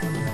Bye.